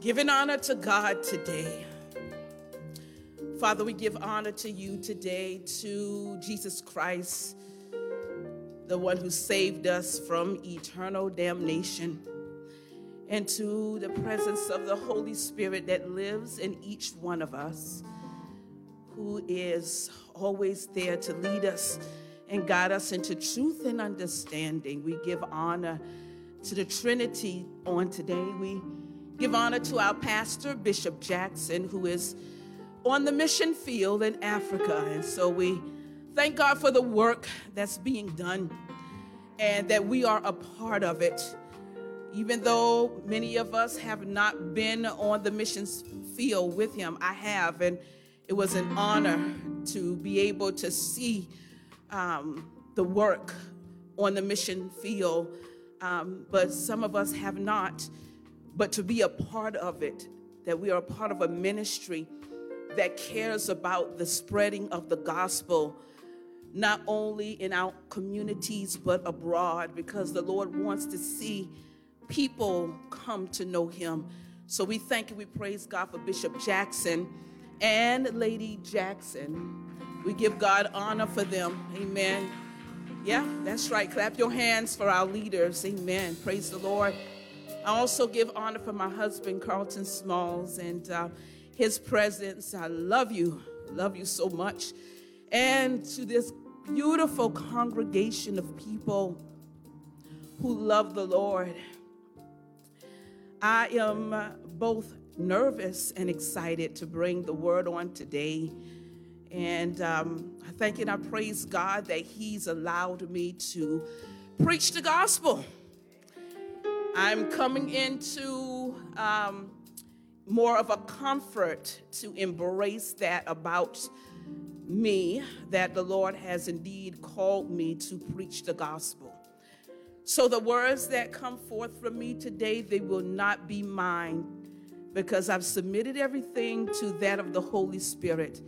Giving honor to God today. Father, we give honor to you today, to Jesus Christ, the one who saved us from eternal damnation, and to the presence of the Holy Spirit that lives in each one of us, who is always there to lead us and guide us into truth and understanding. We give honor to the Trinity on today. We give honor to our pastor, Bishop Jackson, who is on the mission field in Africa. And so we thank God for the work that's being done and that we are a part of it. Even though many of us have not been on the missions field with him, I have, and it was an honor to be able to see um, the work on the mission field, um, but some of us have not. But to be a part of it, that we are a part of a ministry that cares about the spreading of the gospel, not only in our communities, but abroad, because the Lord wants to see people come to know Him. So we thank and we praise God for Bishop Jackson and Lady Jackson. We give God honor for them. Amen. Yeah, that's right. Clap your hands for our leaders. Amen. Praise the Lord. I also give honor for my husband, Carlton Smalls, and uh, his presence. I love you. Love you so much. And to this beautiful congregation of people who love the Lord. I am both nervous and excited to bring the word on today. And um, I thank and I praise God that He's allowed me to preach the gospel. I'm coming into um, more of a comfort to embrace that about me, that the Lord has indeed called me to preach the gospel. So the words that come forth from me today, they will not be mine because I've submitted everything to that of the Holy Spirit.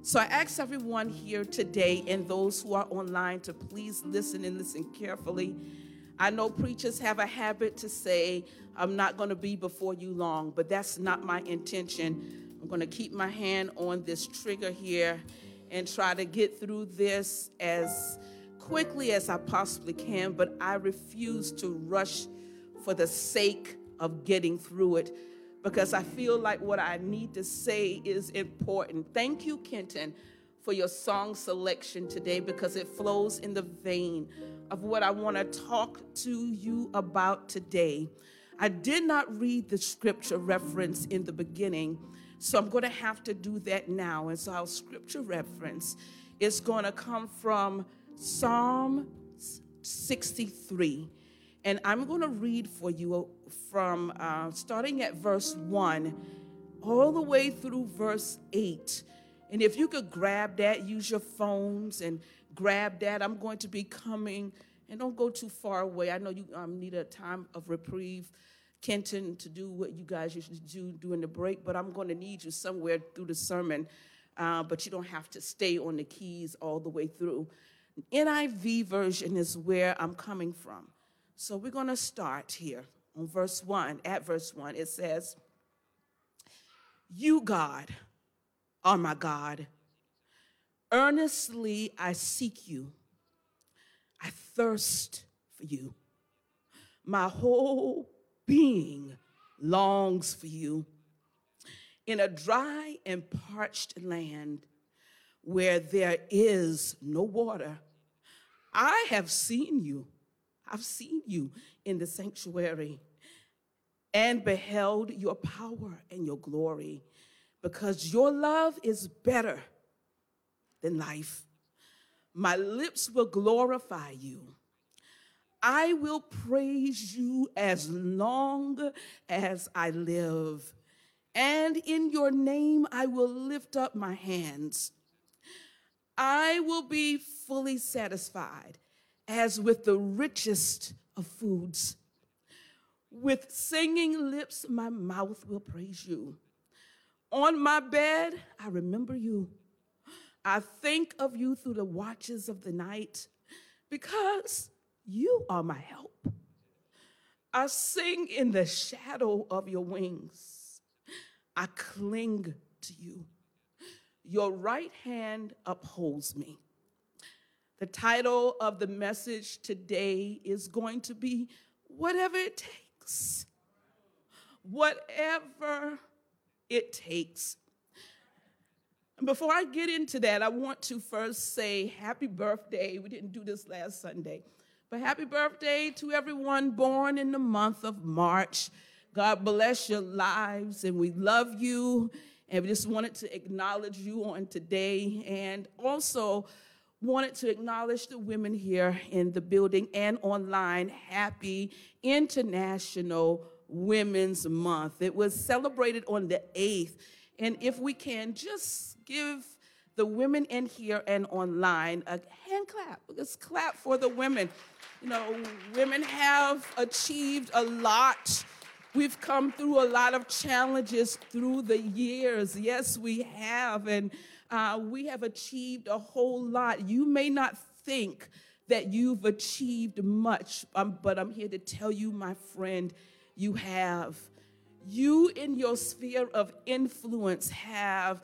So I ask everyone here today and those who are online to please listen and listen carefully. I know preachers have a habit to say, I'm not going to be before you long, but that's not my intention. I'm going to keep my hand on this trigger here and try to get through this as quickly as I possibly can, but I refuse to rush for the sake of getting through it because I feel like what I need to say is important. Thank you, Kenton, for your song selection today because it flows in the vein of what I want to talk to you about today. I did not read the scripture reference in the beginning, so I'm going to have to do that now. And so our scripture reference is going to come from Psalm 63. And I'm going to read for you from uh, starting at verse 1 all the way through verse 8. And if you could grab that, use your phones and grab that. I'm going to be coming, and don't go too far away. I know you um, need a time of reprieve, Kenton, to do what you guys usually do during the break, but I'm going to need you somewhere through the sermon. Uh, but you don't have to stay on the keys all the way through. NIV version is where I'm coming from. So we're going to start here on verse 1. At verse 1, it says, You, God, are my God. Earnestly I seek you. I thirst for you. My whole being longs for you. In a dry and parched land where there is no water, I have seen you I've seen you in the sanctuary and beheld your power and your glory because your love is better than life. My lips will glorify you. I will praise you as long as I live. And in your name I will lift up my hands. I will be fully satisfied as with the richest of foods. With singing lips, my mouth will praise you. On my bed, I remember you. I think of you through the watches of the night because you are my help. I sing in the shadow of your wings. I cling to you. Your right hand upholds me. The title of the message today is going to be Whatever It Takes. Whatever it takes. Before I get into that, I want to first say happy birthday. We didn't do this last Sunday, but happy birthday to everyone born in the month of March. God bless your lives, and we love you. And we just wanted to acknowledge you on today, and also wanted to acknowledge the women here in the building and online. Happy International Women's Month. It was celebrated on the 8th. And if we can, just give the women in here and online a hand clap. Let's clap for the women. You know, women have achieved a lot. We've come through a lot of challenges through the years. Yes, we have. And uh, we have achieved a whole lot. You may not think that you've achieved much, um, but I'm here to tell you, my friend, you have. You, in your sphere of influence, have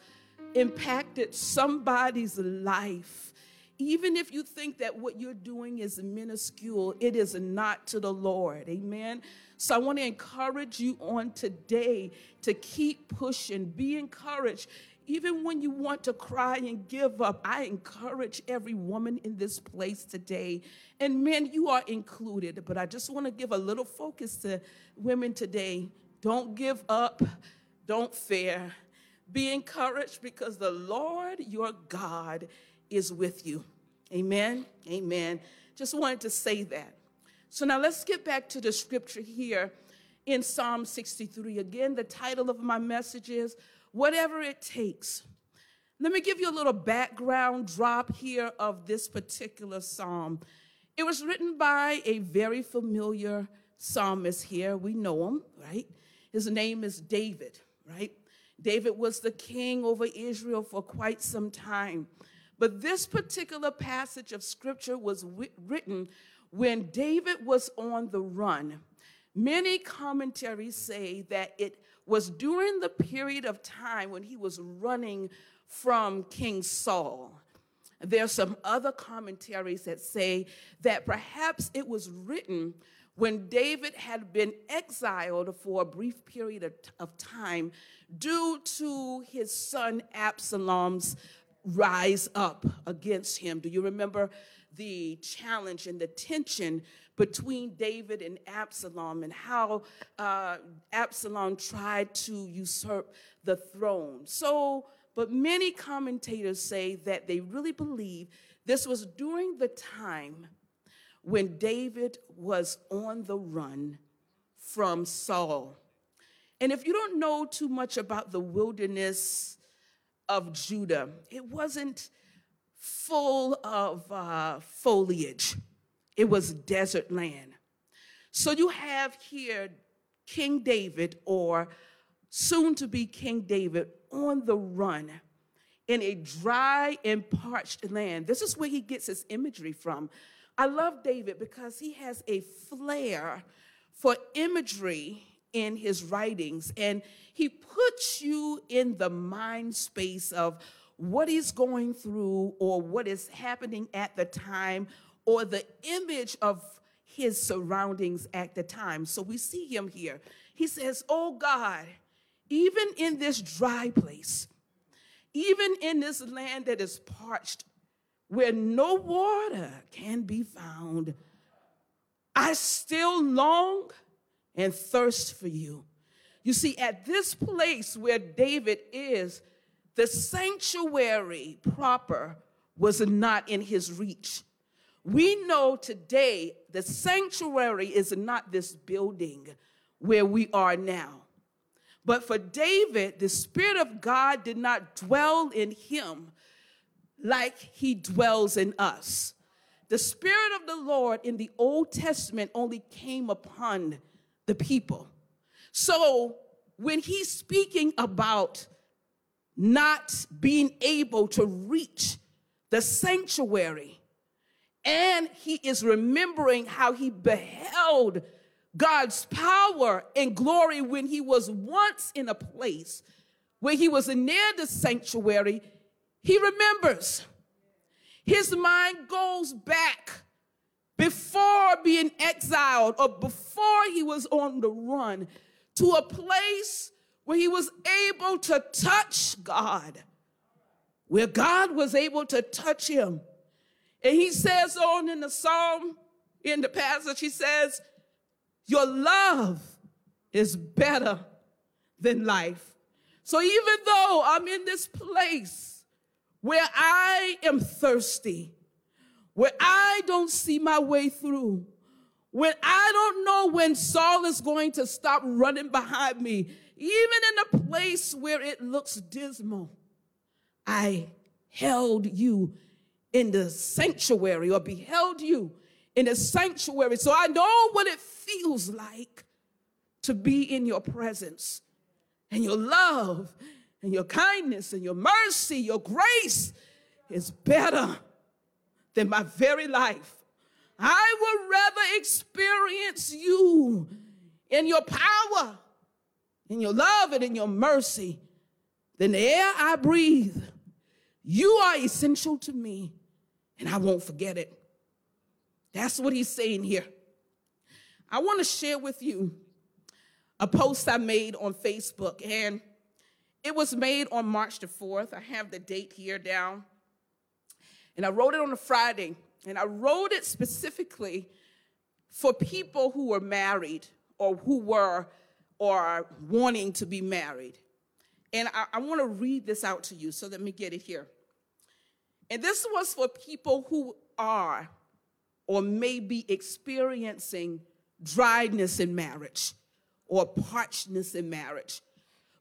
impacted somebody's life. Even if you think that what you're doing is minuscule, it is not to the Lord. Amen. So I want to encourage you on today to keep pushing. Be encouraged. Even when you want to cry and give up, I encourage every woman in this place today. And men, you are included. But I just want to give a little focus to women today. Don't give up, don't fear. Be encouraged because the Lord your God is with you. Amen. Amen. Just wanted to say that. So now let's get back to the scripture here in Psalm 63. Again, the title of my message is Whatever It Takes. Let me give you a little background drop here of this particular psalm. It was written by a very familiar psalmist here. We know him, right? His name is David, right? David was the king over Israel for quite some time. But this particular passage of scripture was written when David was on the run. Many commentaries say that it was during the period of time when he was running from King Saul. There are some other commentaries that say that perhaps it was written when David had been exiled for a brief period of, of time due to his son Absalom's rise up against him. Do you remember the challenge and the tension between David and Absalom and how uh, Absalom tried to usurp the throne? So, but many commentators say that they really believe this was during the time when David was on the run from Saul. And if you don't know too much about the wilderness of Judah, it wasn't full of uh, foliage, it was desert land. So you have here King David, or soon to be King David, on the run in a dry and parched land. This is where he gets his imagery from. I love David because he has a flair for imagery in his writings, and he puts you in the mind space of what he's going through or what is happening at the time or the image of his surroundings at the time. So we see him here. He says, Oh God, even in this dry place, even in this land that is parched, where no water can be found, I still long and thirst for you. You see, at this place where David is, the sanctuary proper was not in his reach. We know today the sanctuary is not this building where we are now. But for David, the Spirit of God did not dwell in him like he dwells in us. The Spirit of the Lord in the Old Testament only came upon the people. So when he's speaking about not being able to reach the sanctuary, and he is remembering how he beheld God's power and glory when he was once in a place where he was near the sanctuary, he remembers. His mind goes back before being exiled or before he was on the run to a place where he was able to touch God, where God was able to touch him. And he says on in the psalm, in the passage, he says, Your love is better than life. So even though I'm in this place where I am thirsty, where I don't see my way through, when I don't know when Saul is going to stop running behind me, even in a place where it looks dismal, I held you in the sanctuary or beheld you in the sanctuary. So I know what it feels like to be in your presence and your love and your kindness and your mercy, your grace is better than my very life. I would rather experience you in your power, in your love, and in your mercy than the air I breathe. You are essential to me, and I won't forget it. That's what he's saying here. I want to share with you a post I made on Facebook, and it was made on March the 4th. I have the date here down. And I wrote it on a Friday, and I wrote it specifically for people who were married or who were or wanting to be married. And I, I want to read this out to you, so let me get it here. And this was for people who are or may be experiencing dryness in marriage or parchedness in marriage.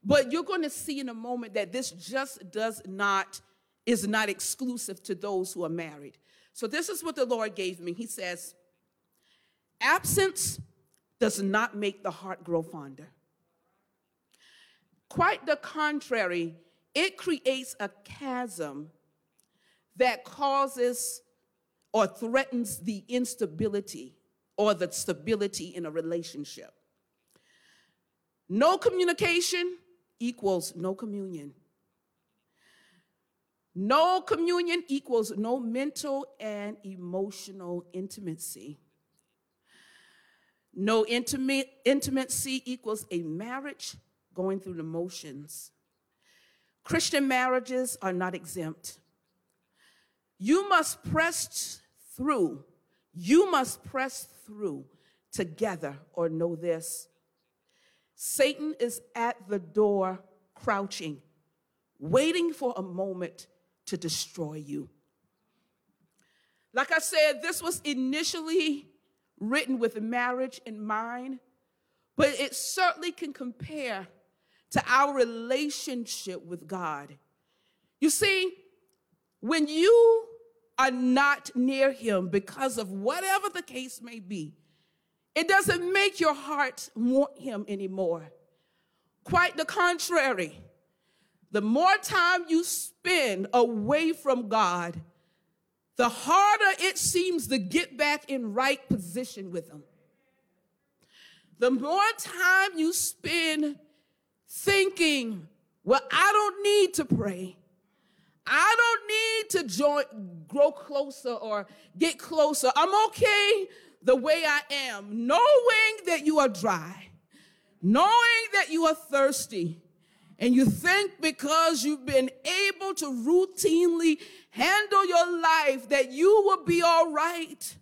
But you're going to see in a moment that this just does not is not exclusive to those who are married. So, this is what the Lord gave me. He says, Absence does not make the heart grow fonder. Quite the contrary, it creates a chasm that causes or threatens the instability or the stability in a relationship. No communication equals no communion. No communion equals no mental and emotional intimacy. No intimate, intimacy equals a marriage going through the motions. Christian marriages are not exempt. You must press through, you must press through together or know this. Satan is at the door crouching, waiting for a moment to destroy you. Like I said, this was initially written with marriage in mind, but it certainly can compare to our relationship with God. You see, when you are not near Him because of whatever the case may be, it doesn't make your heart want Him anymore. Quite the contrary the more time you spend away from God, the harder it seems to get back in right position with Him. The more time you spend thinking, well, I don't need to pray. I don't need to join, grow closer or get closer. I'm okay the way I am, knowing that you are dry, knowing that you are thirsty, and you think because you've been able to routinely handle your life that you will be all right.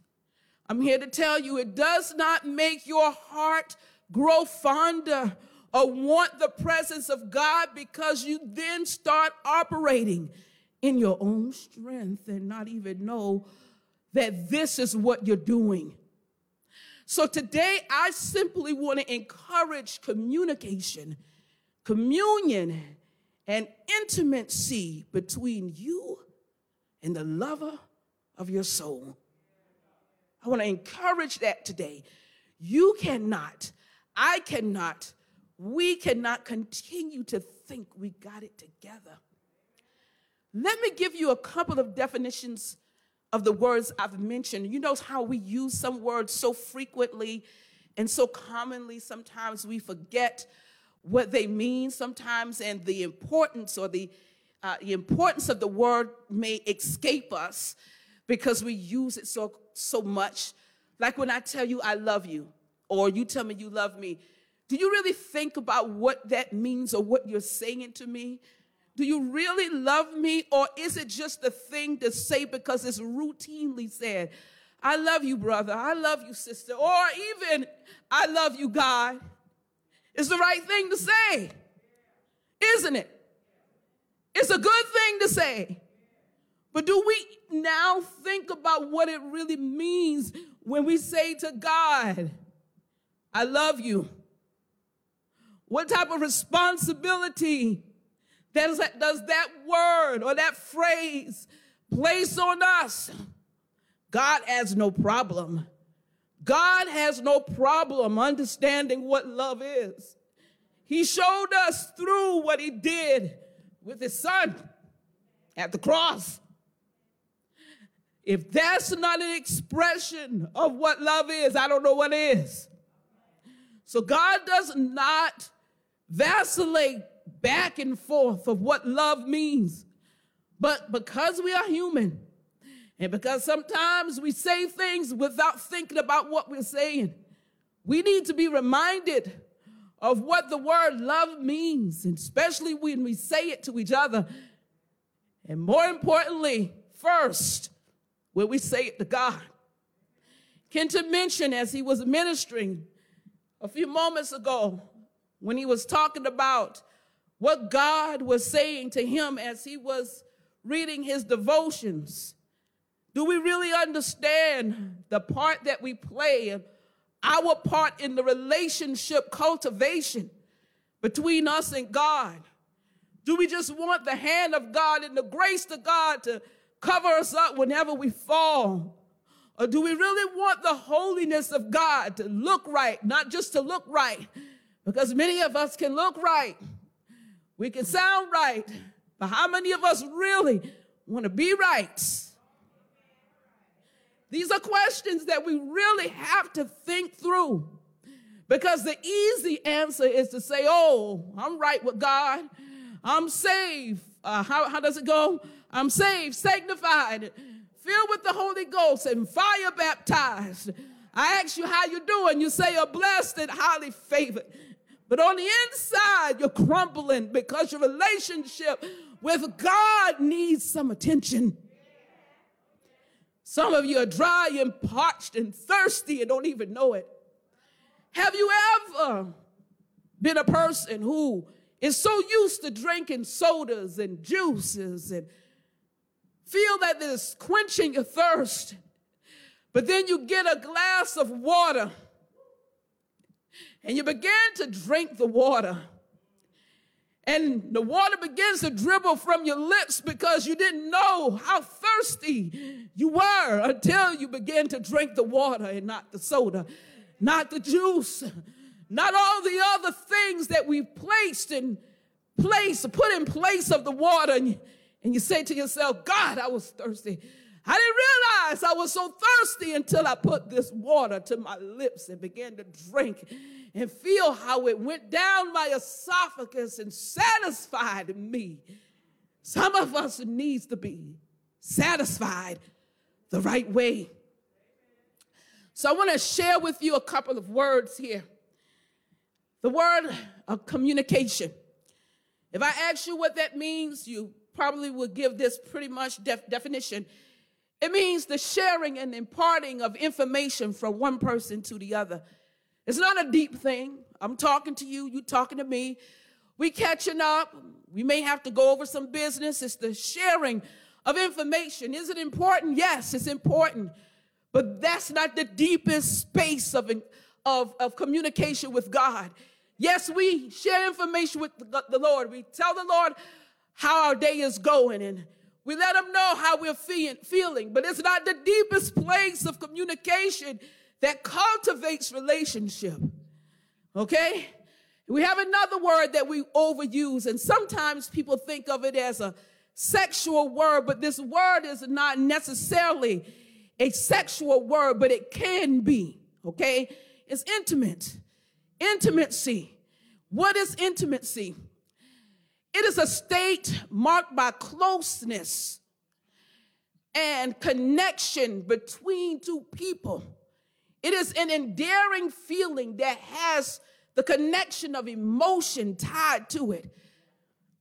I'm here to tell you it does not make your heart grow fonder or want the presence of God because you then start operating in your own strength and not even know that this is what you're doing. So today, I simply want to encourage communication, communion, and intimacy between you and the lover of your soul. I want to encourage that today. You cannot, I cannot, we cannot continue to think we got it together. Let me give you a couple of definitions of the words I've mentioned. You know how we use some words so frequently and so commonly, sometimes we forget what they mean sometimes, and the importance or the, uh, the importance of the word may escape us because we use it so, so much. Like when I tell you I love you, or you tell me you love me, do you really think about what that means or what you're saying to me? Do you really love me, or is it just a thing to say because it's routinely said? I love you, brother. I love you, sister. Or even, I love you, God. It's the right thing to say, isn't it? It's a good thing to say. But do we now think about what it really means when we say to God, I love you? What type of responsibility does that, does that word or that phrase place on us? God has no problem. God has no problem understanding what love is. He showed us through what he did with his son at the cross. If that's not an expression of what love is, I don't know what is. So God does not vacillate back and forth of what love means. But because we are human, and because sometimes we say things without thinking about what we're saying, we need to be reminded of what the word love means, especially when we say it to each other. And more importantly, first, when we say it to God. Kenton mentioned as he was ministering a few moments ago when he was talking about what God was saying to him as he was reading his devotions. Do we really understand the part that we play, our part in the relationship cultivation between us and God? Do we just want the hand of God and the grace of God to cover us up whenever we fall? Or do we really want the holiness of God to look right, not just to look right? Because many of us can look right, we can sound right, but how many of us really want to be right? These are questions that we really have to think through. Because the easy answer is to say, oh, I'm right with God. I'm saved. Uh, how, how does it go? I'm saved, sanctified, filled with the Holy Ghost, and fire baptized. I ask you how you're doing. You say you're blessed and highly favored. But on the inside, you're crumbling because your relationship with God needs some attention. Some of you are dry and parched and thirsty and don't even know it. Have you ever been a person who is so used to drinking sodas and juices and feel that it's quenching your thirst. But then you get a glass of water and you begin to drink the water. And the water begins to dribble from your lips because you didn't know how thirsty you were until you began to drink the water and not the soda, not the juice, not all the other things that we've placed in place, put in place of the water. And and you say to yourself, God, I was thirsty. I didn't realize I was so thirsty until I put this water to my lips and began to drink and feel how it went down my esophagus and satisfied me. Some of us needs to be satisfied the right way. So I want to share with you a couple of words here. The word of communication. If I ask you what that means, you probably would give this pretty much def- definition. It means the sharing and imparting of information from one person to the other. It's not a deep thing. I'm talking to you, you talking to me. We catching up. We may have to go over some business. It's the sharing of information. Is it important? Yes, it's important. But that's not the deepest space of, of, of communication with God. Yes, we share information with the, Lord. We tell the Lord how our day is going and we let him know how we're feel, feeling. But it's not the deepest place of communication that cultivates relationship. Okay? We have another word that we overuse, and sometimes people think of it as a sexual word, but this word is not necessarily a sexual word, but it can be. Okay? It's intimate. Intimacy. What is intimacy? It is a state marked by closeness and connection between two people. It is an endearing feeling that has the connection of emotion tied to it.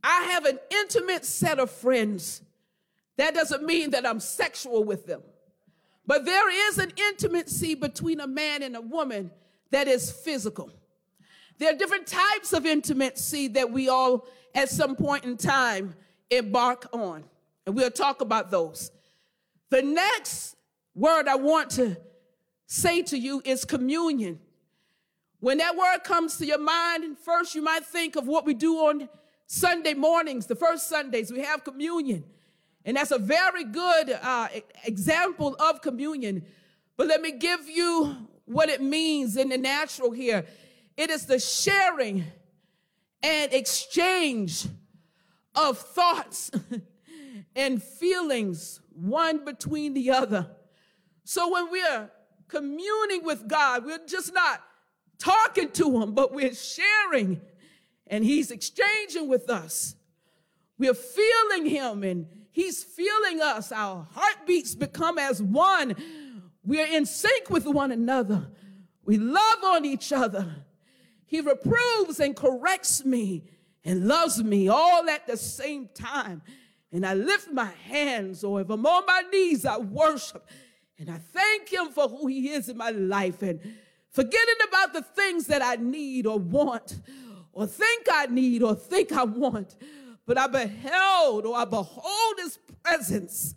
I have an intimate set of friends. That doesn't mean that I'm sexual with them. But there is an intimacy between a man and a woman that is physical. There are different types of intimacy that we all, at some point in time, embark on. And we'll talk about those. The next word I want to say to you is communion. When that word comes to your mind, first you might think of what we do on Sunday mornings, the first Sundays, we have communion. And that's a very good uh, example of communion. But let me give you what it means in the natural here it is the sharing and exchange of thoughts and feelings, one between the other. So when we're communing with God, we're just not talking to him, but we're sharing and he's exchanging with us. We're feeling him and he's feeling us. Our heartbeats become as one. We're in sync with one another. We love on each other. He reproves and corrects me and loves me all at the same time. And I lift my hands, or if I'm on my knees, I worship and I thank him for who he is in my life. And forgetting about the things that I need or want, or think I need or think I want. But I beheld or I behold his presence,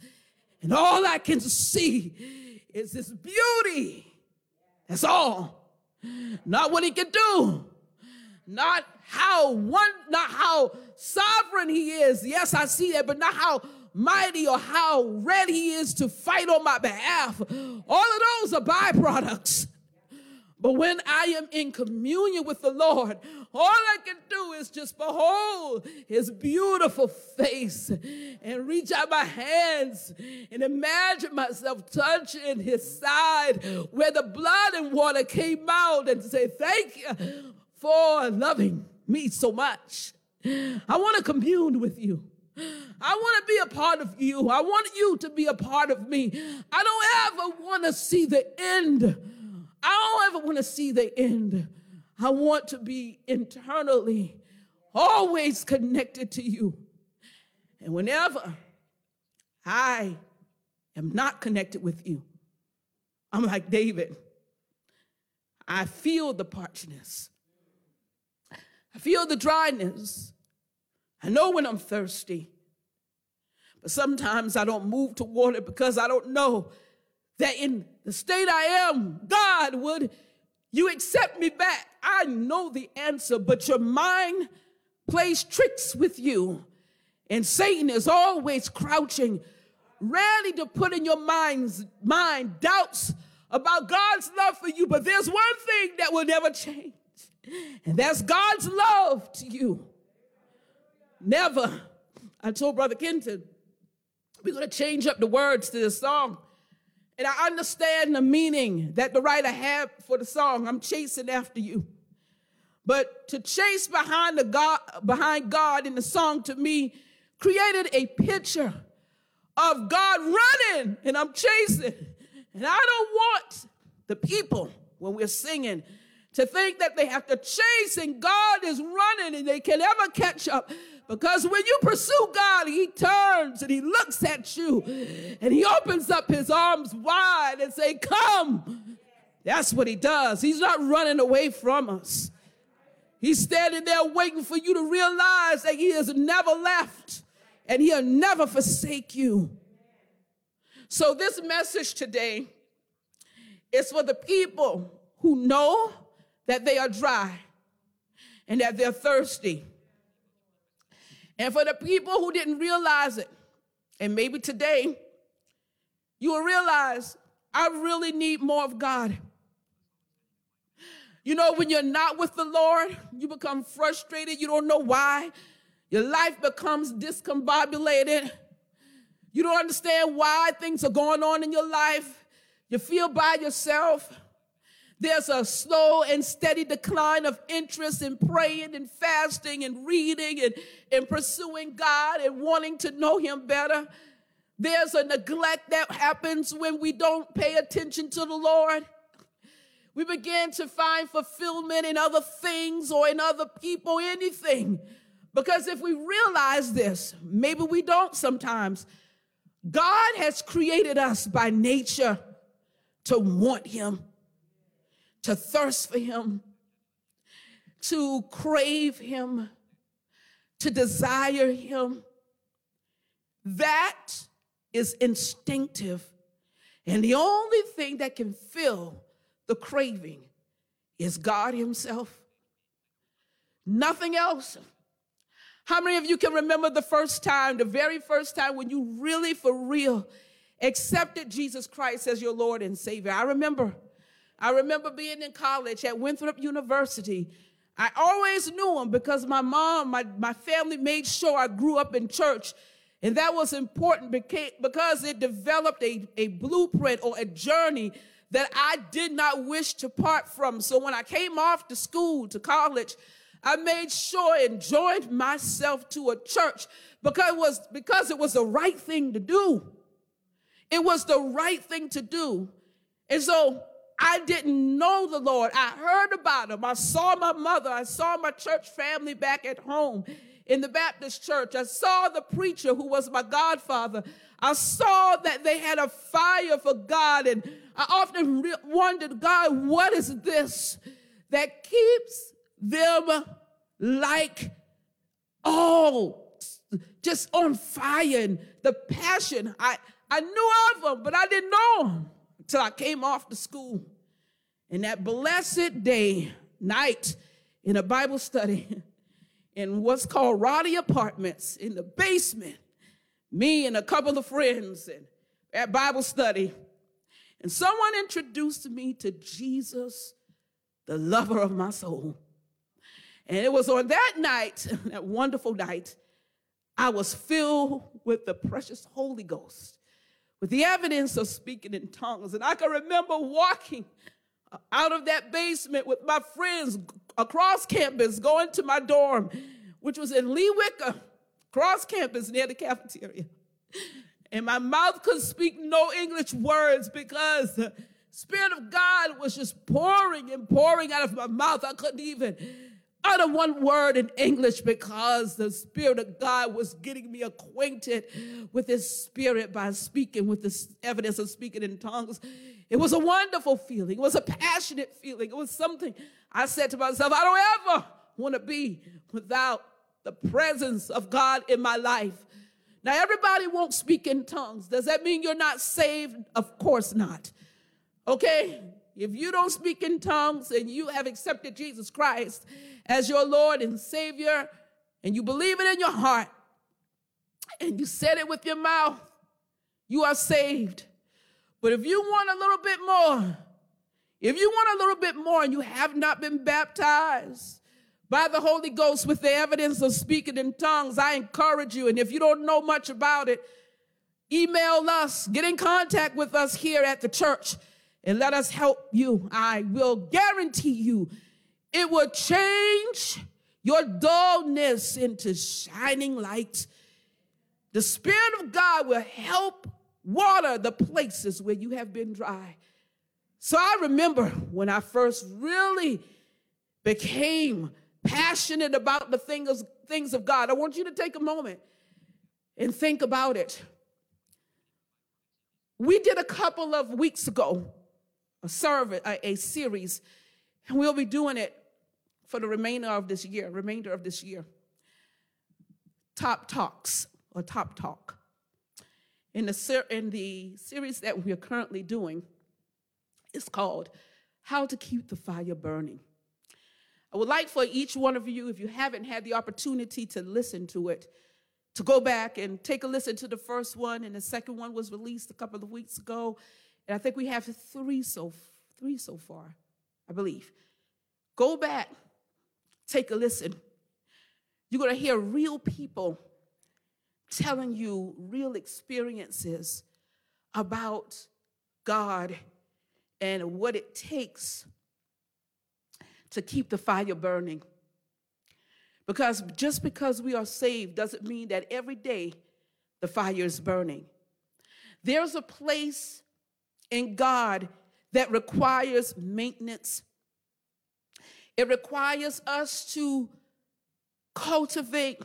and all I can see is his beauty. That's all. Not what he can do. Not how one, not how sovereign he is. Yes, I see that, but not how mighty or how ready he is to fight on my behalf. All of those are byproducts. But when I am in communion with the Lord, all I can do is just behold his beautiful face and reach out my hands and imagine myself touching his side where the blood and water came out and say, Thank you for loving me so much. I want to commune with you. I want to be a part of you. I want you to be a part of me. I don't ever want to see the end I don't ever want to see the end. I want to be internally always connected to you. And whenever I am not connected with you, I'm like David. I feel the parchness. I feel the dryness. I know when I'm thirsty. But sometimes I don't move toward it because I don't know that in the state I am, God, would you accept me back? I know the answer, but your mind plays tricks with you. And Satan is always crouching, ready to put in your mind's mind doubts about God's love for you. But there's one thing that will never change, and that's God's love to you. Never. I told Brother Kenton, we're going to change up the words to this song. And I understand the meaning that the writer had for the song, I'm chasing after you. But to chase behind the God behind God in the song to me created a picture of God running and I'm chasing. And I don't want the people when we're singing to think that they have to chase and God is running and they can never catch up. Because when you pursue God, He turns and He looks at you and He opens up His arms wide and say, Come. That's what He does. He's not running away from us. He's standing there waiting for you to realize that He has never left. and he'll never forsake you. So, this message today is for the people who know that they are dry and that they're thirsty. And for the people who didn't realize it, and maybe today you will realize I really need more of God. You know, when you're not with the Lord, you become frustrated. You don't know why. Your life becomes discombobulated. You don't understand why things are going on in your life. You feel by yourself. There's a slow and steady decline of interest in praying and fasting and reading and, and pursuing God and wanting to know Him better. There's a neglect that happens when we don't pay attention to the Lord. We begin to find fulfillment in other things or in other people, anything. Because if we realize this, maybe we don't sometimes. God has created us by nature to want Him to thirst for Him, to crave Him, to desire Him. That is instinctive. And the only thing that can fill the craving is God Himself. Nothing else. How many of you can remember the first time, the very first time when you really, for real, accepted Jesus Christ as your Lord and Savior? I remember I remember being in college at Winthrop University. I always knew him because my mom, my, my family made sure I grew up in church. And that was important because it developed a, a blueprint or a journey that I did not wish to part from. So when I came off to school, to college, I made sure and joined myself to a church because it was, because it was the right thing to do. It was the right thing to do. And so I didn't know the Lord. I heard about him. I saw my mother. I saw my church family back at home in the Baptist church. I saw the preacher who was my godfather. I saw that they had a fire for God. And I often re- wondered, God, what is this that keeps them like, oh, just on fire and the passion? I, I knew of them, but I didn't know them till I came off to school. And that blessed day, night, in a Bible study in what's called Roddey Apartments in the basement, me and a couple of friends and at Bible study. And someone introduced me to Jesus, the lover of my soul. And it was on that night, that wonderful night, I was filled with the precious Holy Ghost with the evidence of speaking in tongues. And I can remember walking uh, out of that basement with my friends across campus, going to my dorm, which was in Lee Wicker, cross campus near the cafeteria. And my mouth could speak no English words because the Spirit of God was just pouring and pouring out of my mouth. I couldn't even utter one word in English because the Spirit of God was getting me acquainted with His Spirit by speaking with the evidence of speaking in tongues. It was a wonderful feeling. It was a passionate feeling. It was something I said to myself, I don't ever want to be without the presence of God in my life. Now, everybody won't speak in tongues. Does that mean you're not saved? Of course not. Okay? If you don't speak in tongues and you have accepted Jesus Christ as your Lord and Savior, and you believe it in your heart, and you said it with your mouth, you are saved. But if you want a little bit more, if you want a little bit more and you have not been baptized by the Holy Ghost with the evidence of speaking in tongues, I encourage you. And if you don't know much about it, email us, get in contact with us here at the church, and let us help you. I will guarantee you it will change your dullness into shining light. The Spirit of God will help water the places where you have been dry. So I remember when I first really became passionate about the things, things of God. I want you to take a moment and think about it. We did a couple of weeks ago a service, a, a series, and we'll be doing it for the remainder of this year, remainder of this year. Top Talks, or Top Talk. In the, ser- in the series that we are currently doing, it's called How to Keep the Fire Burning. I would like for each one of you, if you haven't had the opportunity to listen to it, to go back and take a listen to the first one, and the second one was released a couple of weeks ago. And I think we have three so three so far, I believe. Go back, take a listen. You're going to hear real people telling you real experiences about God and what it takes to keep the fire burning. Because just because we are saved doesn't mean that every day the fire is burning. There's a place in God that requires maintenance. It requires us to cultivate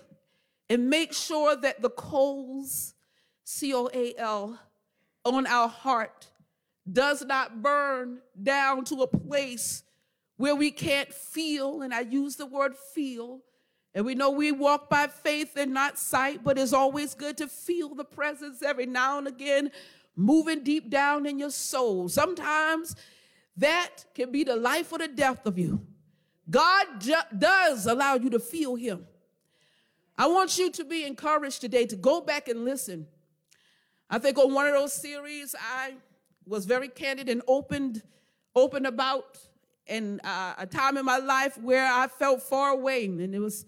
and make sure that the coals, C O A L, on our heart does not burn down to a place where we can't feel, and I use the word feel. And we know we walk by faith and not sight, but it's always good to feel the presence every now and again moving deep down in your soul. Sometimes that can be the life or the death of you. God ju- does allow you to feel Him. I want you to be encouraged today to go back and listen. I think on one of those series, I was very candid and opened, open about and uh, a time in my life where I felt far away, and it was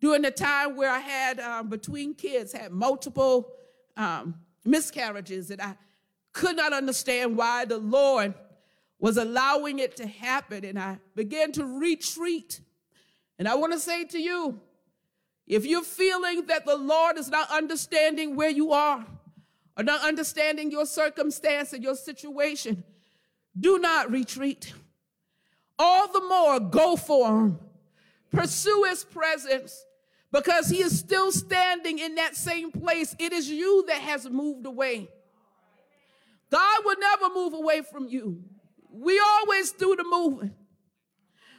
during the time where I had um, between kids had multiple um, miscarriages, and I could not understand why the Lord was allowing it to happen, and I began to retreat. And I want to say to you, if you're feeling that the Lord is not understanding where you are, or not understanding your circumstance and your situation, do not retreat all the more go for him. Pursue his presence because he is still standing in that same place. It is you that has moved away. God will never move away from you. We always do the moving.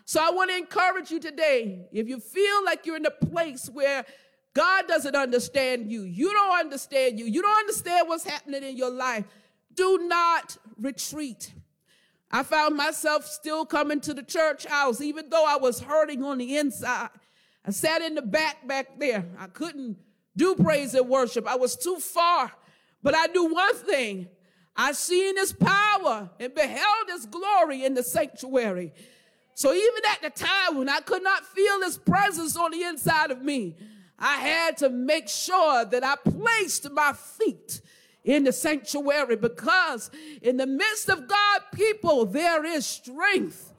So I want to encourage you today. If you feel like you're in a place where God doesn't understand you, you don't understand you, you don't understand what's happening in your life, do not retreat. I found myself still coming to the church house, even though I was hurting on the inside. I sat in the back back there. I couldn't do praise and worship. I was too far. But I knew one thing. I seen his power and beheld his glory in the sanctuary. So even at the time when I could not feel his presence on the inside of me, I had to make sure that I placed my feet in the sanctuary because in the midst of God people, there is strength.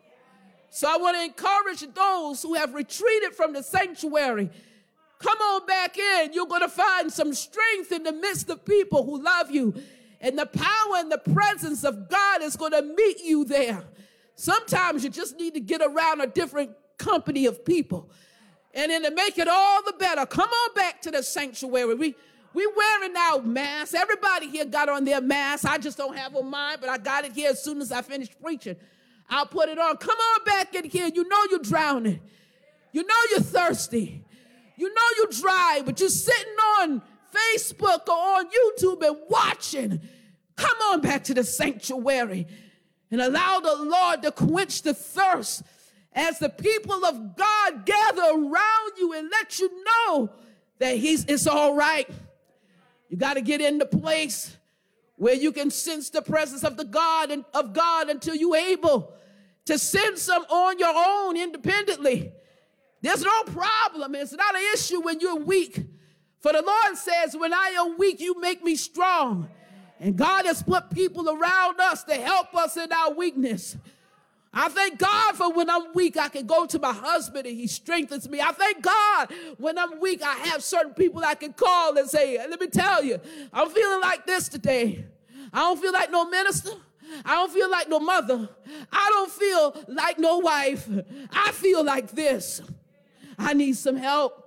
So I want to encourage those who have retreated from the sanctuary. Come on back in. You're going to find some strength in the midst of people who love you. And the power and the presence of God is going to meet you there. Sometimes you just need to get around a different company of people. And then to make it all the better, come on back to the sanctuary. We, we wearing our masks. Everybody here got on their mask. I just don't have on mine, but I got it here as soon as I finished preaching. I'll put it on. Come on back in here. You know you're drowning. You know you're thirsty. You know you're dry, but you're sitting on Facebook or on YouTube and watching. Come on back to the sanctuary and allow the Lord to quench the thirst as the people of God gather around you and let you know that he's it's all right. You got to get in the place where you can sense the presence of the God and of God until you're able to sense them on your own independently. There's no problem. It's not an issue when you're weak. For the Lord says, when I am weak, you make me strong. And God has put people around us to help us in our weakness. I thank God for when I'm weak, I can go to my husband and he strengthens me. I thank God when I'm weak, I have certain people I can call and say, let me tell you, I'm feeling like this today. I don't feel like no minister. I don't feel like no mother. I don't feel like no wife. I feel like this. I need some help.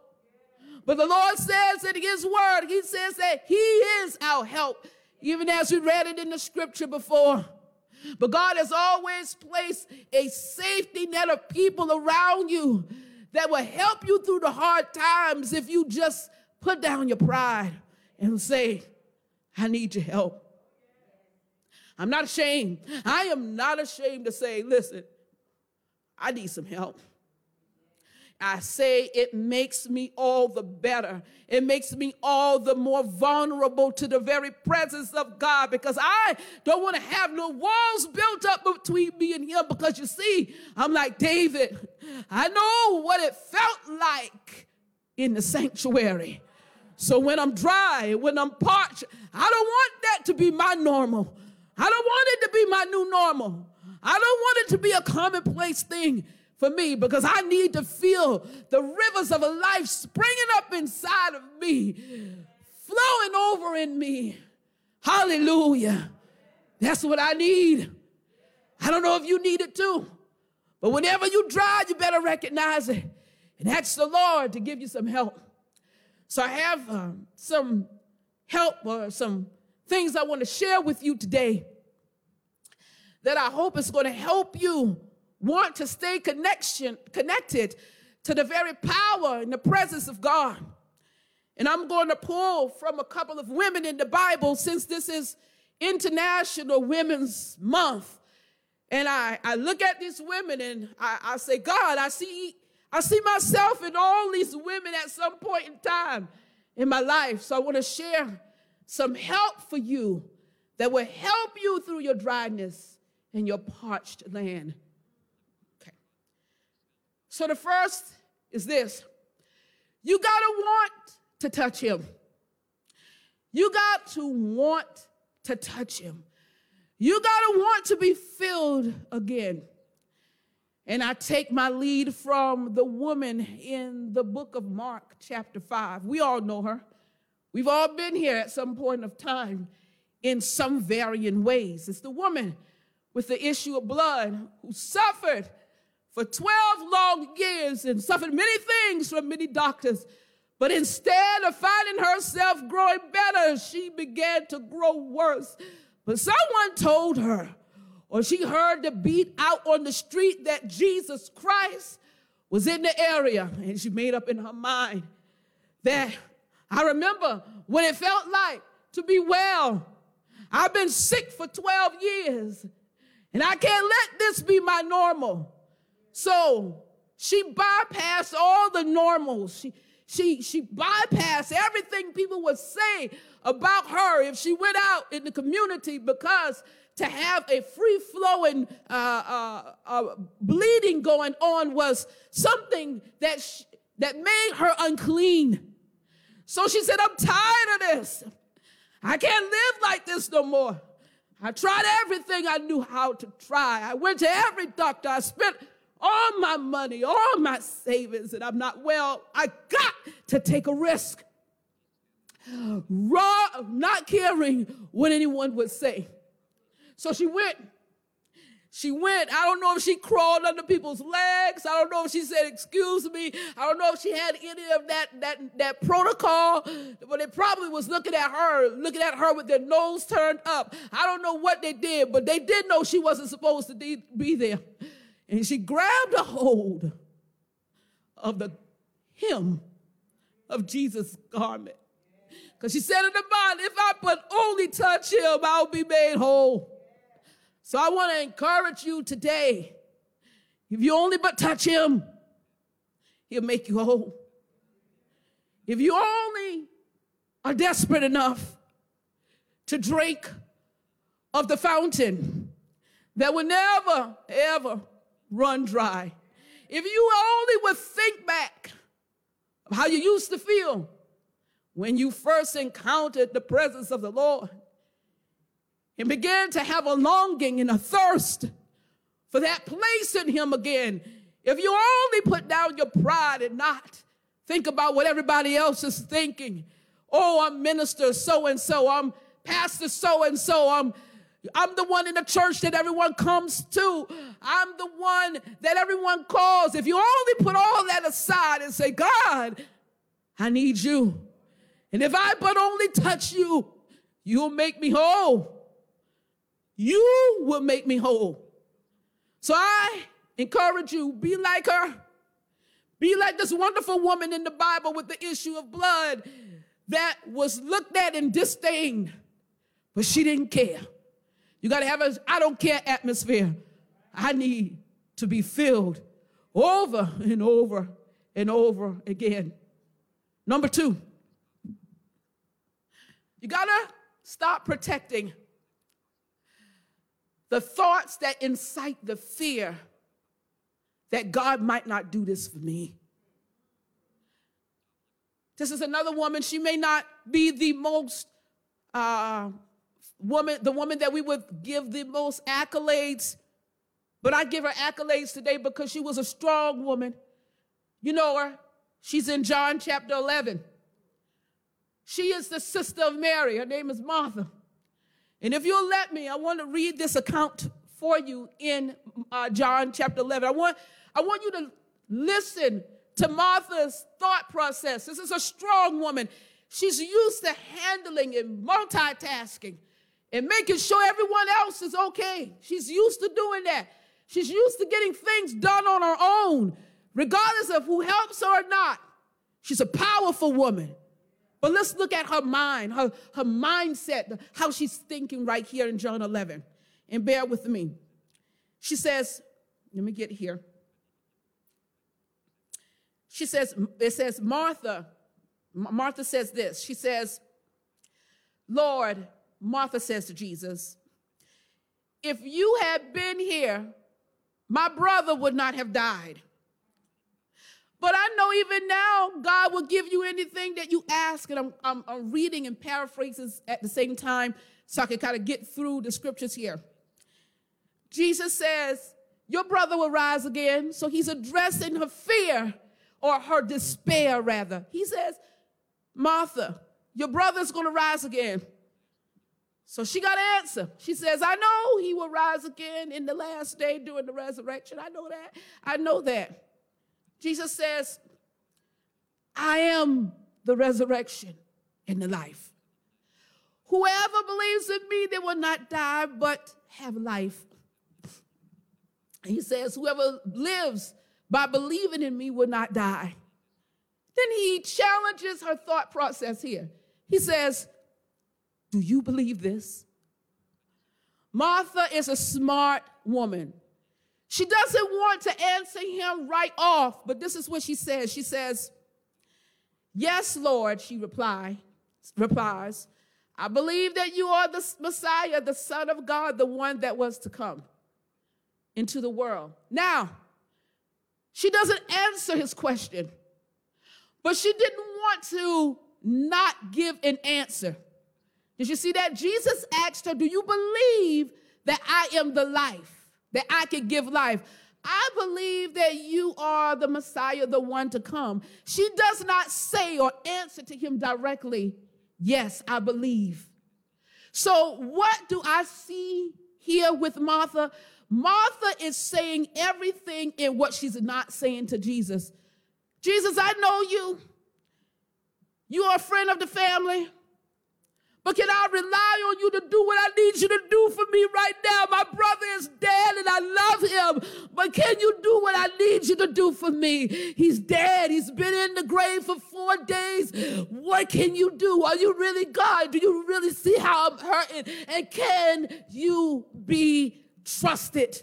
But the Lord says in his word, he says that he is our help, even as we read it in the scripture before. But God has always placed a safety net of people around you that will help you through the hard times if you just put down your pride. and say, I need your help. I'm not ashamed. I am not ashamed to say, listen, I need some help. I say it makes me all the better. It makes me all the more vulnerable to the very presence of God because I don't want to have no walls built up between me and Him because you see, I'm like David. I know what it felt like in the sanctuary. So when I'm dry, when I'm parched, I don't want that to be my normal. I don't want it to be my new normal. I don't want it to be a commonplace thing for me because I need to feel the rivers of a life springing up inside of me, flowing over in me. Hallelujah. That's what I need. I don't know if you need it too, but whenever you dry, you better recognize it and ask the Lord to give you some help. So I have um, some help or some things I want to share with you today that I hope is going to help you want to stay connection, connected to the very power and the presence of God. And I'm going to pull from a couple of women in the Bible since this is International Women's Month. And I, I look at these women and I, I say, God, I see, I see myself in all these women at some point in time in my life. So I want to share some help for you that will help you through your dryness and your parched land. So the first is this you got to want to touch him. You got to want to touch him. You got to want to be filled again. And I take my lead from the woman in the book of Mark, chapter 5. We all know her. We've all been here at some point of time in some varying ways. It's the woman with the issue of blood who suffered for 12 long years and suffered many things from many doctors. But instead of finding herself growing better, she began to grow worse. But someone told her, or she heard the beat out on the street that Jesus Christ was in the area. And she made up in her mind that I remember what it felt like to be well. I've been sick for 12 years, and I can't let this be my normal. So she bypassed all the normals. She, she, she bypassed everything people would say about her if she went out in the community because to have a free flowing uh, uh, uh, bleeding going on was something that, that made her unclean. So she said, I'm tired of this. I can't live like this no more. I tried everything I knew how to try. I went to every doctor. I spent all my money, all my savings, and I'm not well. I got to take a risk. Raw, not caring what anyone would say. So she went. She went. I don't know if she crawled under people's legs. I don't know if she said, excuse me. I don't know if she had any of that, that, that protocol, but they probably was looking at her, looking at her with their nose turned up. I don't know what they did, but they did know she wasn't supposed to be there. And she grabbed a hold of the hem of Jesus' garment. Because she said in the Bible, if I but only touch him, I'll be made whole. So I want to encourage you today. If you only but touch him, he'll make you whole. If you only are desperate enough to drink of the fountain that will never, ever run dry. If you only would think back of how you used to feel when you first encountered the presence of the Lord and began to have a longing and a thirst for that place in Him again, if you only put down your pride and not think about what everybody else is thinking, oh, I'm minister so and so, I'm pastor so and so, I'm I'm the one in the church that everyone comes to. I'm the one that everyone calls. If you only put all that aside and say, God, I need you. And if I but only touch you, you'll make me whole. You will make me whole. So I encourage you, be like her. Be like this wonderful woman in the Bible with the issue of blood that was looked at and disdained, but she didn't care. You got to have a I don't care atmosphere. I need to be filled over and over and over again. Number two, you got to stop protecting the thoughts that incite the fear that God might not do this for me. This is another woman. She may not be the most uh, woman, the woman that we would give the most accolades, but I give her accolades today because she was a strong woman. You know her. She's in John chapter 11. She is the sister of Mary. Her name is Martha. And if you'll let me, I want to read this account for you in uh, John chapter 11. I want, I want you to listen to Martha's thought process. This is a strong woman. She's used to handling and multitasking and making sure everyone else is okay. She's used to doing that. She's used to getting things done on her own, regardless of who helps her or not. She's a powerful woman. But let's look at her mind, her, her mindset, how she's thinking right here in John 11. And bear with me. She says, let me get here. She says, it says, Martha, Martha says this. She says, Lord, Martha says to Jesus, if you had been here, my brother would not have died. But I know even now, God will give you anything that you ask. And I'm, I'm, I'm reading and paraphrases at the same time so I can kind of get through the scriptures here. Jesus says, Your brother will rise again. So he's addressing her fear or her despair, rather. He says, Martha, your brother's going to rise again. So she got an answer. She says, I know he will rise again in the last day during the resurrection. I know that. I know that. Jesus says, I am the resurrection and the life. Whoever believes in me, they will not die, but have life. He says, Whoever lives by believing in me will not die. Then he challenges her thought process here. He says, Do you believe this? Martha is a smart woman. She doesn't want to answer him right off, but this is what she says. She says, Yes, Lord, she reply, replies, I believe that you are the Messiah, the Son of God, the one that was to come into the world. Now, she doesn't answer his question, but she didn't want to not give an answer. Did you see that? Jesus asked her, Do you believe that I am the life, that I can give life? I believe that you are the Messiah, the one to come. She does not say or answer to him directly, Yes, I believe. So, what do I see here with Martha? Martha is saying everything in what she's not saying to Jesus. Jesus, I know you. You are a friend of the family. But can I rely on you to do what I need you to do for me right now? My brother is dead and I love him. But can you do what I need you to do for me? He's dead. He's been in the grave for four days. What can you do? Are you really God? Do you really see how I'm hurting? And can you be trusted.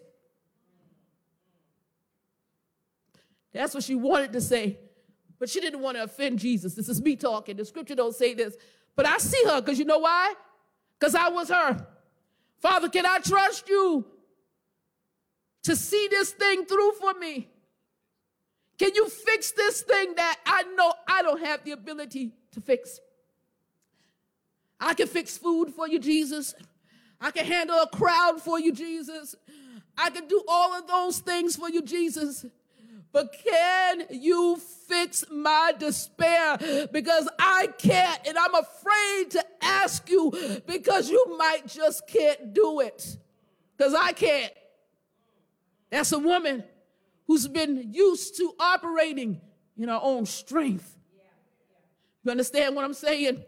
That's what she wanted to say. But she didn't want to offend Jesus. This is me talking. The scripture don't say this. But I see her because you know why? Because I was her. Father, can I trust you to see this thing through for me? Can you fix this thing that I know I don't have the ability to fix? I can fix food for you, Jesus. I can handle a crowd for you, Jesus. I can do all of those things for you, Jesus. But can you fix my despair? Because I can't, and I'm afraid to ask you because you might just can't do it. Because I can't. That's a woman who's been used to operating in her own strength. You understand what I'm saying?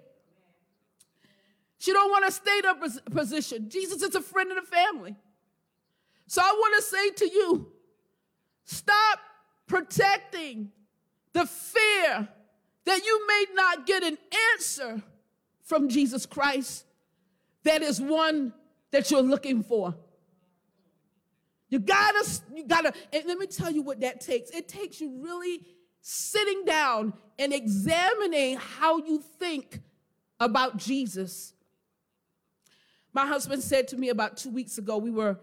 She don't want to stay in her position. Jesus is a friend of the family. So I want to say to you, stop protecting the fear that you may not get an answer from Jesus Christ that is one that you're looking for. You gotta, you gotta, and let me tell you what that takes. It takes you really sitting down and examining how you think about Jesus. My husband said to me about two weeks ago, we were,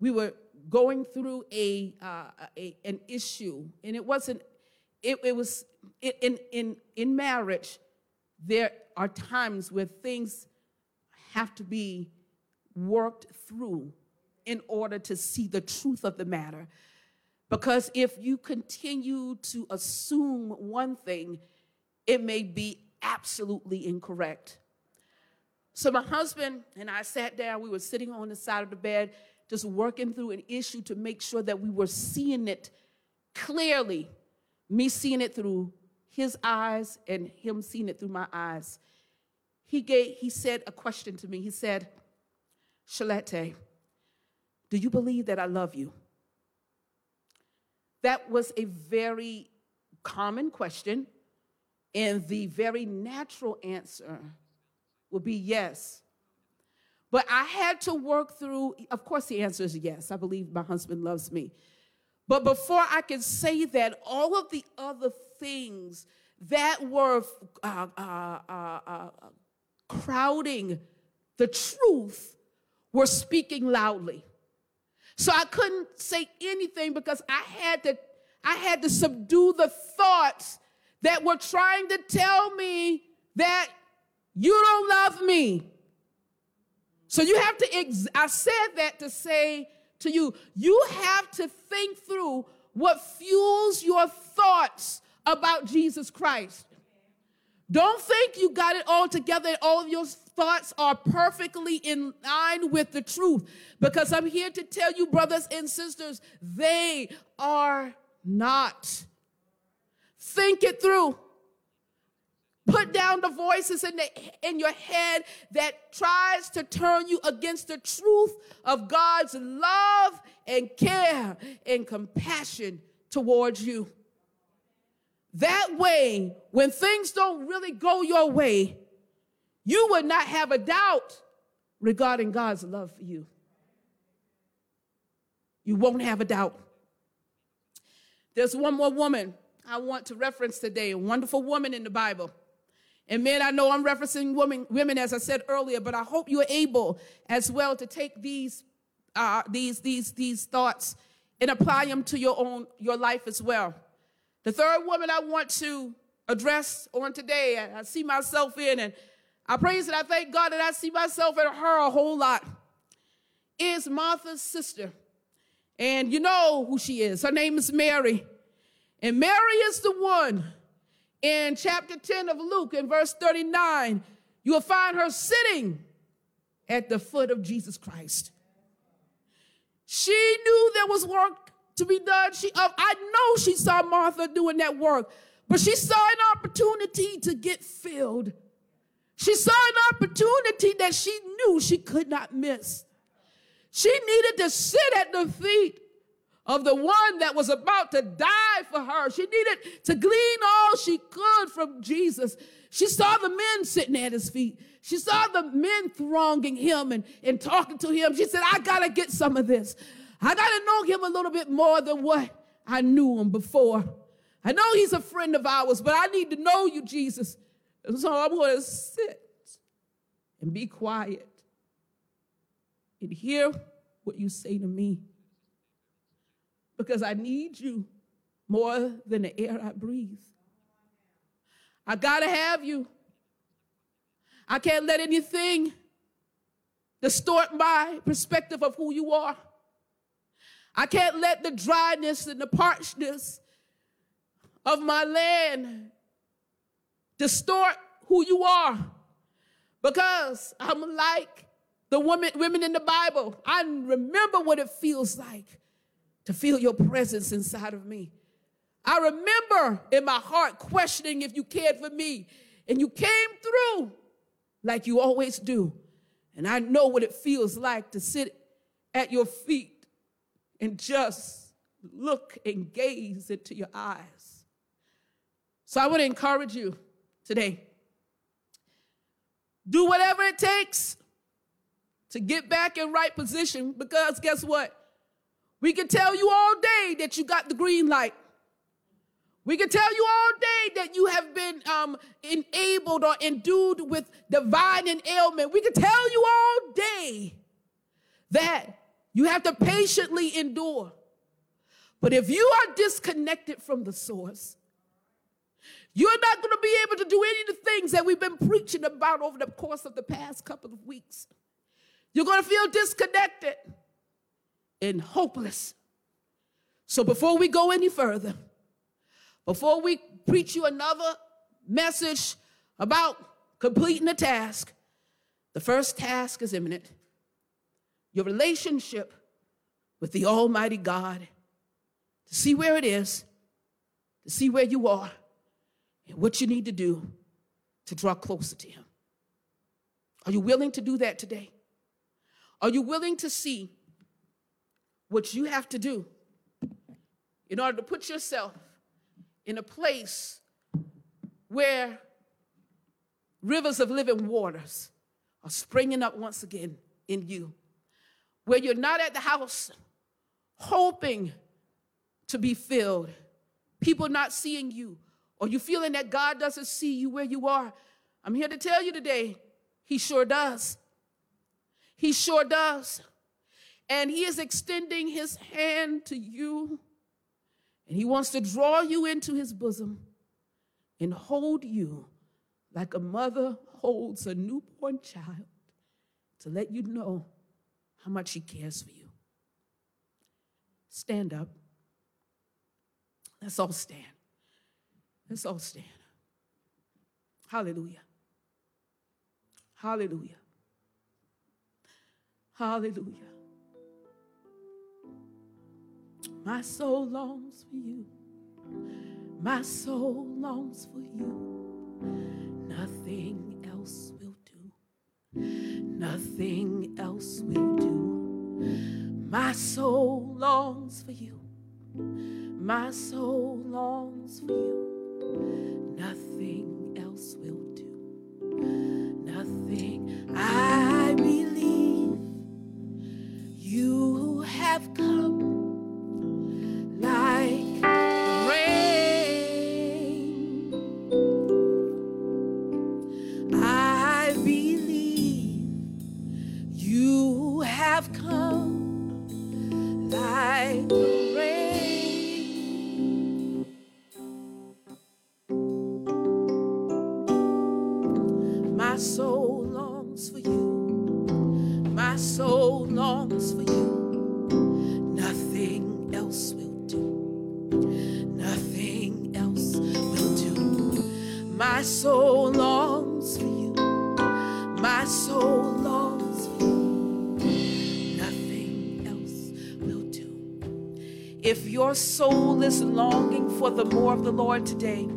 we were going through a, uh, a an issue, and it wasn't, it, it was in, in, in marriage, there are times where things have to be worked through in order to see the truth of the matter. Because if you continue to assume one thing, it may be absolutely incorrect. So my husband and I sat down, we were sitting on the side of the bed, just working through an issue to make sure that we were seeing it clearly, me seeing it through his eyes and him seeing it through my eyes. He gave, he said a question to me. He said, Shalette, do you believe that I love you? That was a very common question, and the very natural answer would be yes. But I had to work through, of course, the answer is yes. I believe my husband loves me. But before I could say that, all of the other things that were uh, uh, uh, uh crowding the truth were speaking loudly. So I couldn't say anything because I had to I had to subdue the thoughts that were trying to tell me that you don't love me. So you have to ex- I said that to say to you, you have to think through what fuels your thoughts about Jesus Christ. Don't think you got it all together all of your thoughts are perfectly in line with the truth. Because I'm here to tell you, brothers and sisters, they are not. Think it through. Put down the voices in, the, in your head that tries to turn you against the truth of God's love and care and compassion towards you. That way, when things don't really go your way, you would not have a doubt regarding God's love for you. You won't have a doubt. There's one more woman I want to reference today, a wonderful woman in the Bible. And men, I know I'm referencing women, women as I said earlier, but I hope you're able as well to take these, uh, these, these, these thoughts and apply them to your own your life as well. The third woman I want to address on today, I see myself in, and I praise and I thank God that I see myself in her a whole lot, is Martha's sister. And you know who she is. Her name is Mary. And Mary is the one in chapter 10 of Luke, in verse 39, you will find her sitting at the foot of Jesus Christ. She knew there was work to be done. She, uh, I know she saw Martha doing that work, but she saw an opportunity to get filled. She saw an opportunity that she knew she could not miss. She needed to sit at the feet of the one that was about to die for her. She needed to glean all she could from Jesus. She saw the men sitting at his feet. She saw the men thronging him and, and talking to him. She said, I got to get some of this. I got to know him a little bit more than what I knew him before. I know he's a friend of ours, but I need to know you, Jesus. And so I'm to sit and be quiet and hear what you say to me. Because I need you more than the air I breathe. I got to have you. I can't let anything distort my perspective of who you are. I can't let the dryness and the parchness of my land distort who you are because I'm like the women, women in the Bible. I remember what it feels like to feel your presence inside of me. I remember in my heart questioning if you cared for me, and you came through like you always do. And I know what it feels like to sit at your feet and just look and gaze into your eyes. So I want to encourage you today. Do whatever it takes to get back in right position because guess what? We can tell you all day that you got the green light. We can tell you all day that you have been um, enabled or endued with divine ailment. We can tell you all day that you have to patiently endure. But if you are disconnected from the source, you're not going to be able to do any of the things that we've been preaching about over the course of the past couple of weeks. You're going to feel disconnected and hopeless. So before we go any further, before we preach you another message about completing a task, the first task is imminent. Your relationship with the Almighty God, to see where it is, to see where you are, and what you need to do to draw closer to Him. Are you willing to do that today? Are you willing to see what you have to do in order to put yourself in a place where rivers of living waters are springing up once again in you, where you're not at the house hoping to be filled, people not seeing you, or you feeling that God doesn't see you where you are. I'm here to tell you today, He sure does. He sure does. And He is extending His hand to you. And He wants to draw you into His bosom and hold you like a mother holds a newborn child to let you know how much He cares for you. Stand up. Let's all stand. Let's all stand. Hallelujah. Hallelujah. Hallelujah. My soul longs for you. My soul longs for you. Nothing else will do. Nothing else will do. My soul longs for you. My soul longs for you. Nothing else will do. Nothing. I believe you have come. have come. Your soul is longing for the more of the Lord today,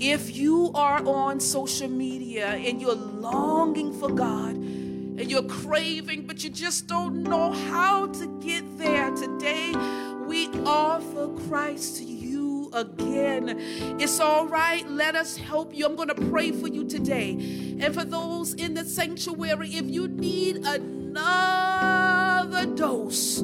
if you are on social media and you're longing for God and you're craving, but you just don't know how to get there today, we offer Christ to you again. It's all right. Let us help you. I'm going to pray for you today. And for those in the sanctuary, if you need another dose,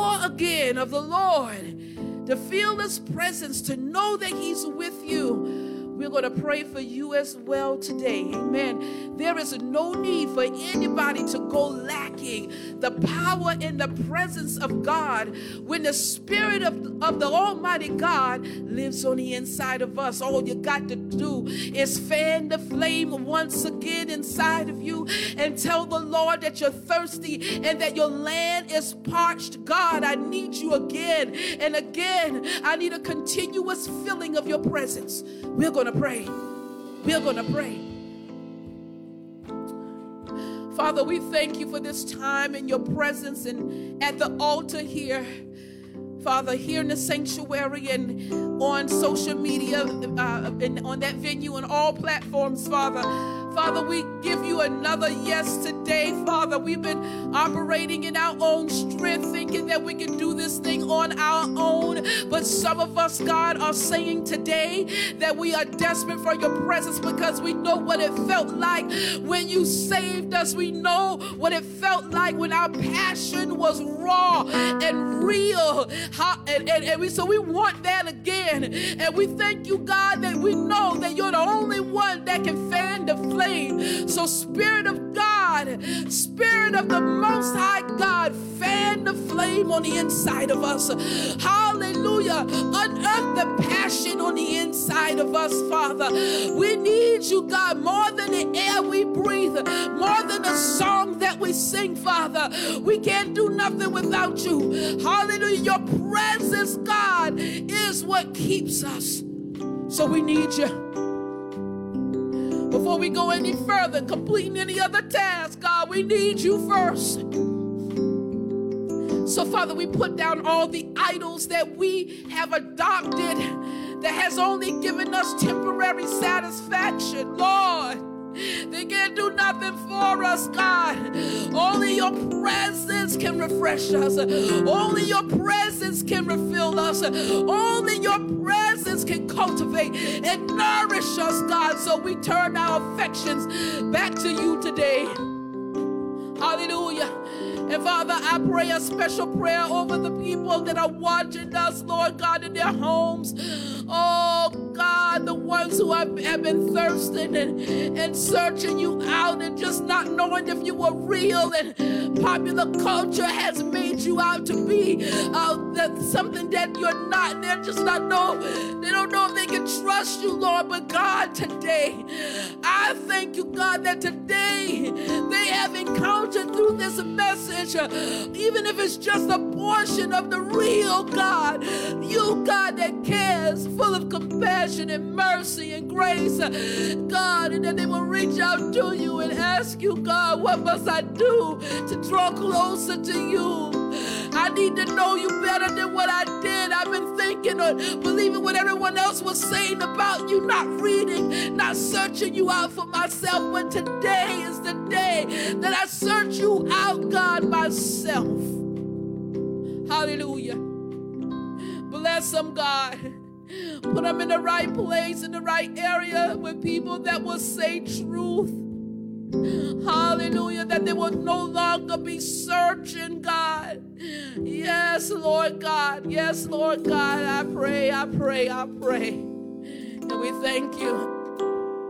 more again of the Lord, to feel His presence, to know that He's with you we're going to pray for you as well today. Amen. There is no need for anybody to go lacking the power and the presence of God when the Spirit of, of the Almighty God lives on the inside of us. All you got to do is fan the flame once again inside of you and tell the Lord that you're thirsty and that your land is parched. God, I need you again and again. I need a continuous filling of your presence. We're going to to pray. We're going to pray. Father, we thank you for this time in your presence and at the altar here. Father, here in the sanctuary and on social media uh, and on that venue and all platforms, Father. Father, we give you another yes today Father. We've been operating in our own strength, thinking that we can do this thing on our own. But some of us, God, are saying today that we are desperate for your presence because we know what it felt like when you saved us. We know what it felt like when our passion was raw and real. And, and, and we, so we want that again. And we thank you, God, that we know that you're the only one that can fan the flame. So, Spirit of God, Spirit of the Most High God, fan the flame on the inside of us. Hallelujah. Unearth the passion on the inside of us, Father. We need you, God, more than the air we breathe, more than the song that we sing, Father. We can't do nothing without you. Hallelujah. Your presence, God, is what keeps us. So we need you. Before we go any further, completing any other task, God, we need you first. So, Father, we put down all the idols that we have adopted that has only given us temporary satisfaction, Lord. They can't do nothing for us, God. Only your presence can refresh us. Only your presence can refill us. Only your presence can cultivate and nourish us, God. So we turn our affections back to you today. Hallelujah. And Father, I pray a special prayer over the people that are watching us, Lord God, in their homes. Oh God, the ones who have, have been thirsting and, and searching you out and just not knowing if you were real. And popular culture has made you out to be uh, that something that you're not. They're just not know. They don't know if they can trust you, Lord. But God, today, I thank you, God, that today they have encountered through this message, uh, even if it's just a portion of the real God, you, God, that cares full of compassion and mercy and grace, God, and that they will reach out to you and ask you, God, what must I do to draw closer to you? I need to know you better than what I did. I've been thinking or believing what everyone else was saying about you, not reading, not searching you out for myself. But today is the day that I search you out, God, myself. Hallelujah. Bless them, God. Put them in the right place, in the right area with people that will say truth. Hallelujah. That they will no longer be searching, God. Yes, Lord God. Yes, Lord God. I pray, I pray, I pray. And we thank you.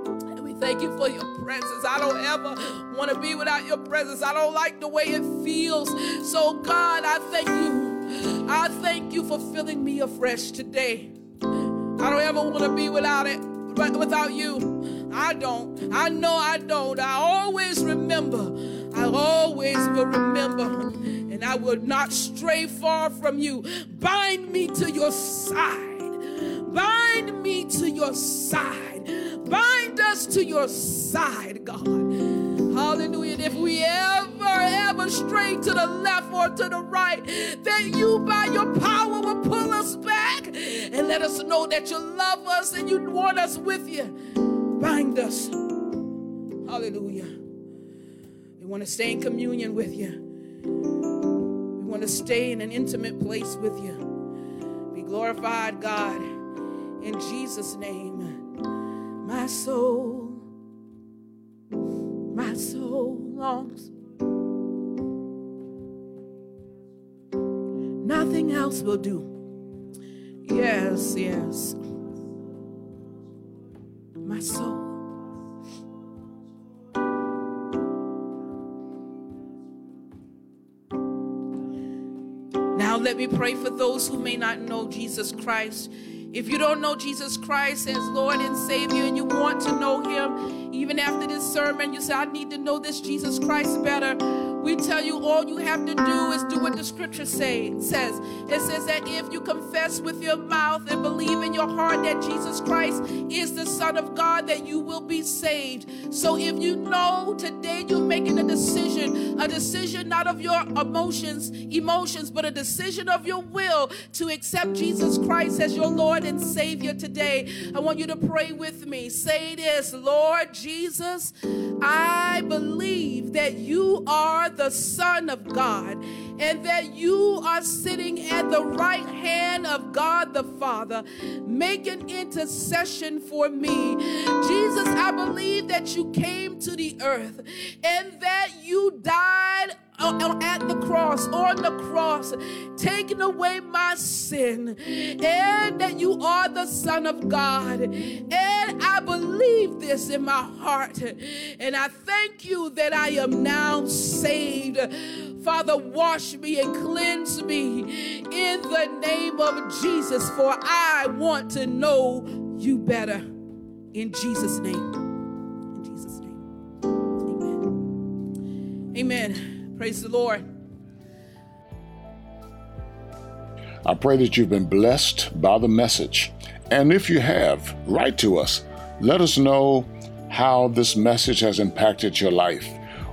And we thank you for your presence. I don't ever want to be without your presence. I don't like the way it feels. So, God, I thank you. I thank you for filling me afresh today. I don't ever want to be without it, without you. I don't. I know I don't. I always remember. I always will remember. And I will not stray far from you. Bind me to your side. Bind me to your side. Bind us to your side, God. Hallelujah. And if we ever, ever stray to the left or to the right, then you, by your power, will pull us back and let us know that you love us and you want us with you. Bind us. Hallelujah. We want to stay in communion with you. We want to stay in an intimate place with you. Be glorified, God. In Jesus' name, my soul, my soul longs. Nothing else will do. Yes, yes. My soul. Now, let me pray for those who may not know Jesus Christ. If you don't know Jesus Christ as Lord and Savior and you want to know Him, even after this sermon, you say, I need to know this Jesus Christ better. We tell you all you have to do is do what the scripture say, says. It says that if you confess with your mouth and believe in your heart that Jesus Christ is the Son of God, that you will be saved. So if you know today you're making a decision, a decision not of your emotions, emotions, but a decision of your will to accept Jesus Christ as your Lord and Savior today, I want you to pray with me. Say this, Lord Jesus, I believe that you are the Son of God and that you are sitting at the right hand of God the Father, making intercession for me. Jesus, I believe that you came to the earth and that you died at the cross, on the cross, taking away my sin, and that you are the Son of God. And I believe this in my heart, and I thank you that I am now saved. Father, wash me and cleanse me in the name of Jesus, for I want to know you better. In Jesus' name. In Jesus' name. Amen. Amen. Praise the Lord. I pray that you've been blessed by the message. And if you have, write to us. Let us know how this message has impacted your life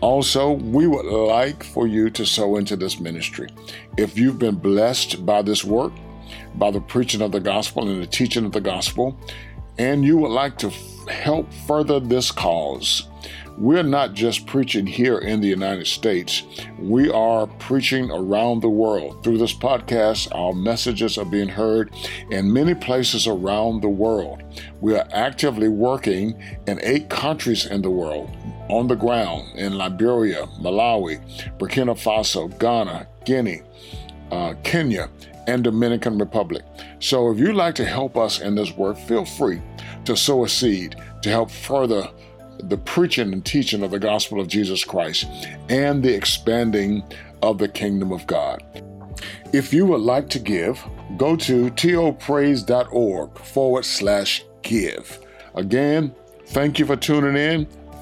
Also, we would like for you to sow into this ministry. If you've been blessed by this work, by the preaching of the gospel and the teaching of the gospel, and you would like to f- help further this cause, we're not just preaching here in the United States, we are preaching around the world. Through this podcast, our messages are being heard in many places around the world. We are actively working in eight countries in the world on the ground in Liberia, Malawi, Burkina Faso, Ghana, Guinea, uh, Kenya, and Dominican Republic. So if you'd like to help us in this work, feel free to sow a seed to help further the preaching and teaching of the gospel of Jesus Christ and the expanding of the kingdom of God. If you would like to give, go to topraise.org forward slash give. Again, thank you for tuning in.